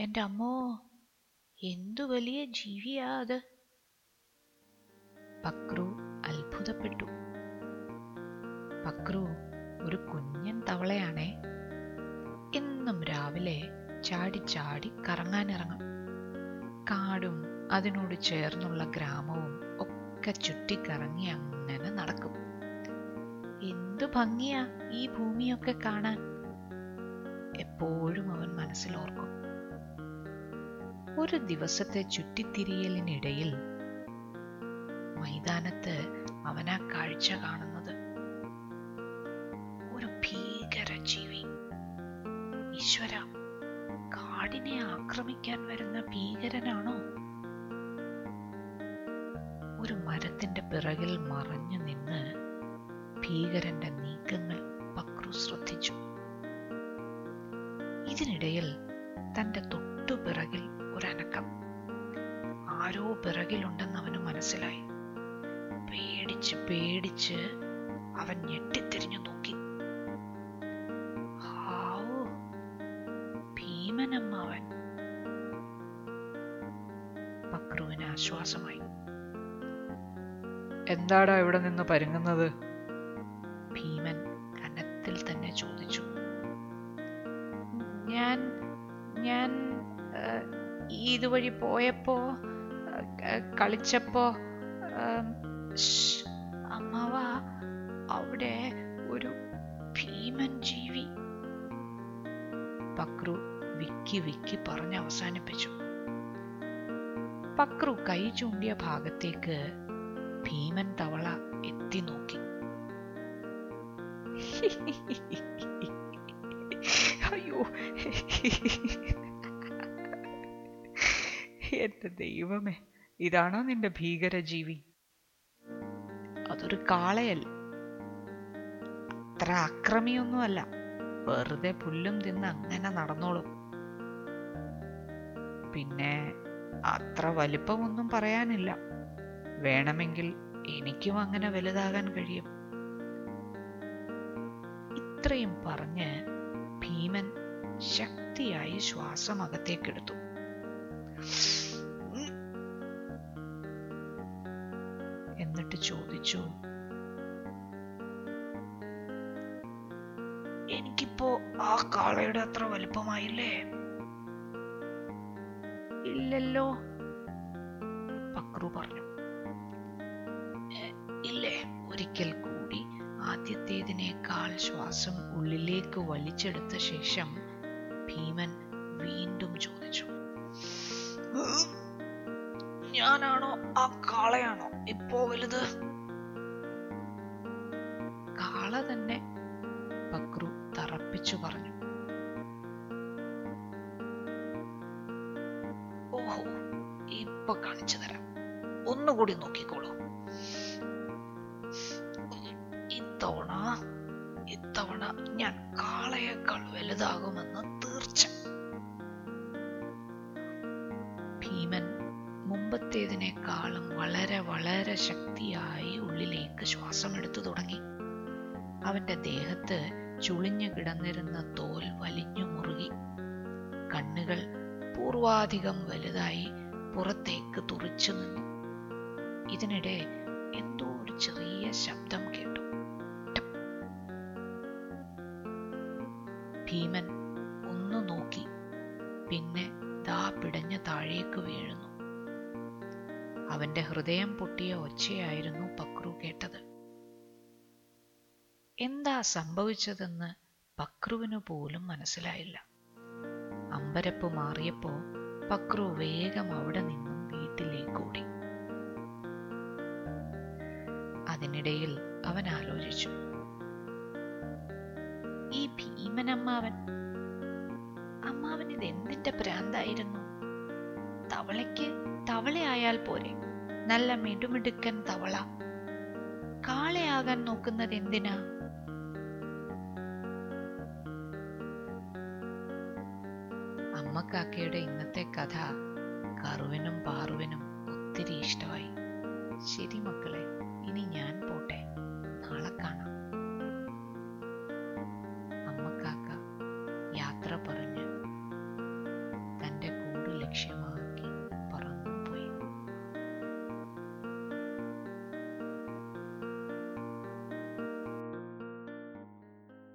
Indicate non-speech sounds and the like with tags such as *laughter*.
എന്റെ അമ്മോ എന്തു വലിയ ജീവിയാ അത്? പക്രു അത്ഭുതപ്പെട്ടു. പക്രു ഒരു കുഞ്ഞൻ തവളയാണേ. എന്നും രാവിലെ ചാടി ചാടി കറങ്ങാനിറങ്ങും. കാടും അതിനോട് ചേർന്നുള്ള ഗ്രാമവും ഒക്കെ ചുറ്റിക്കറങ്ങി അങ്ങനെ നടക്കും. എന്തു ഭംഗിയാ ഈ ഭൂമിയൊക്കെ കാണാൻ. എപ്പോഴും അവൻ മനസ്സിലോർക്കും. ഒരു ദിവസത്തെ ചുറ്റിത്തിരിയലിനിടയിൽ മൈതാനത്ത് അവൻ ആ കാഴ്ച കാണുന്നത്. ഒരു ഭീകര ജീവി. ഈശ്വര കാടിനെ ആക്രമിക്കാൻ വരുന്ന ഭീകരനാണോ? ഒരു മരത്തിന്റെ പിറകിൽ മറഞ്ഞു നിന്ന് ഭീകരന്റെ നീക്കങ്ങൾ പക്രു ശ്രദ്ധിച്ചു. ഇതിനിടയിൽ തന്റെ തൊട്ടു പിറകിൽ ഒരനക്കം. ആരോ പിറകിലുണ്ടെന്ന് അവന് മനസ്സിലായി. പേടിച്ച് പേടിച്ച് അവൻ ഞെട്ടിത്തിരിഞ്ഞു നോക്കി. ഹാവൂ ഭീമനമ്മാവൻ. പക്രുവിന് ആശ്വാസമായി. എന്താടാ ഇവിടെ നിന്ന് പരുങ്ങുന്നത്? ഭീമൻ കനത്തിൽ തന്നെ ചോദിച്ചു. ഞാൻ ഞാൻ ഇതുവഴി പോയപ്പോ കളിച്ചപ്പോ അമ്മാവ അവിടെ ഒരു ഭീമൻ ജീവി. പക്രു വിക്കി വിക്കി പറഞ്ഞ് അവസാനിപ്പിച്ചു. പക്രു കൈ ചൂണ്ടിയ ഭാഗത്തേക്ക് ഭീമൻ തവള എത്തി നോക്കി. *laughs* അയ്യോ. എന്റെ ദൈവമേ ഇതാണോ നിന്റെ ഭീകര ജീവി അതൊരു കാളയൽ അത്ര അക്രമിയൊന്നുമല്ല വെറുതെ പുല്ലും തിന്ന് അങ്ങനെ നടന്നോളും. പിന്നെ അത്ര വലിപ്പമൊന്നും പറയാനില്ല. വേണമെങ്കിൽ എനിക്കും അങ്ങനെ വലുതാകാൻ കഴിയും. ഇത്രയും പറഞ്ഞ് ഭീമൻ ശക്തിയായി ശ്വാസം അകത്തേക്കെടുത്തു എന്നിട്ട് ചോദിച്ചു എനിക്കിപ്പോ ആ കാളയുടെ അത്ര വലുപ്പമായില്ലേ? ഇല്ലല്ലോ പക്രു പറഞ്ഞു. "എ, ഇല്ലേ? ഒരിക്കൽ കൂടി ആദ്യത്തേതിനേക്കാൾ ശ്വാസം ഉള്ളിലേക്ക് വലിച്ചെടുത്ത ശേഷം ഭീമൻ വീണ്ടും ചോദിച്ചു "ഉം, ഞാനാണോ ആ കാളയാണോ ഇപ്പോ വലുത്? കാള തന്നെ ബക്രു തറപ്പിച്ചു പറഞ്ഞു. ഓഹോ ഇപ്പൊ കാണിച്ചു തരാം. ഒന്നുകൂടി നോക്കിക്കോളൂ. ഇത്തവണ ഇത്തവണ ഞാൻ കാളയേക്കാൾ വലുതാകുമെന്ന് തീർച്ച മുമ്പത്തേതിനേക്കാളും വളരെ വളരെ ശക്തിയായി ഉള്ളിലേക്ക് ശ്വാസം എടുത്തു തുടങ്ങി. അവന്റെ ദേഹത്ത് ചുളിഞ്ഞു കിടന്നിരുന്ന തോൽ വലിഞ്ഞു മുറുകി. കണ്ണുകൾ പൂർവാധികം വലുതായി പുറത്തേക്ക് തുറിച്ചു നിന്നു. ഇതിനിടെ എന്തോ ഒരു ചെറിയ ശബ്ദം കേട്ടു. ഭീമൻ ഒന്ന് നോക്കി. പിന്നെ ദാ പിടഞ്ഞ് താഴേക്ക് വീഴുന്നു. അവന്റെ ഹൃദയം പൊട്ടിയ ഒച്ചയായിരുന്നു പക്രു കേട്ടത്. എന്താ സംഭവിച്ചതെന്ന് പക്രുവിനു പോലും മനസ്സിലായില്ല. അമ്പരപ്പ് മാറിയപ്പോ പക്രു വേഗം അവിടെ നിന്നും വീട്ടിലേക്ക് ഓടി. അതിനിടയിൽ അവൻ ആലോചിച്ചു. ഈ ഭീമനമ്മാവൻ അമ്മാവൻ ഇത് എന്തിന്റെ ഭ്രാന്തായിരുന്നു തവളയ്ക്ക് തവളയായാൽ പോരെ. നല്ല മിടുമിടുക്കൻ തവള. കാളയാകാൻ നോക്കുന്നത് എന്തിനാ? അമ്മക്കാക്കയുടെ ഇന്നത്തെ കഥ കറുവിനും പാറുവിനും ഒത്തിരി ഇഷ്ടമായി. ശരി മക്കളെ ഇനി ഞാൻ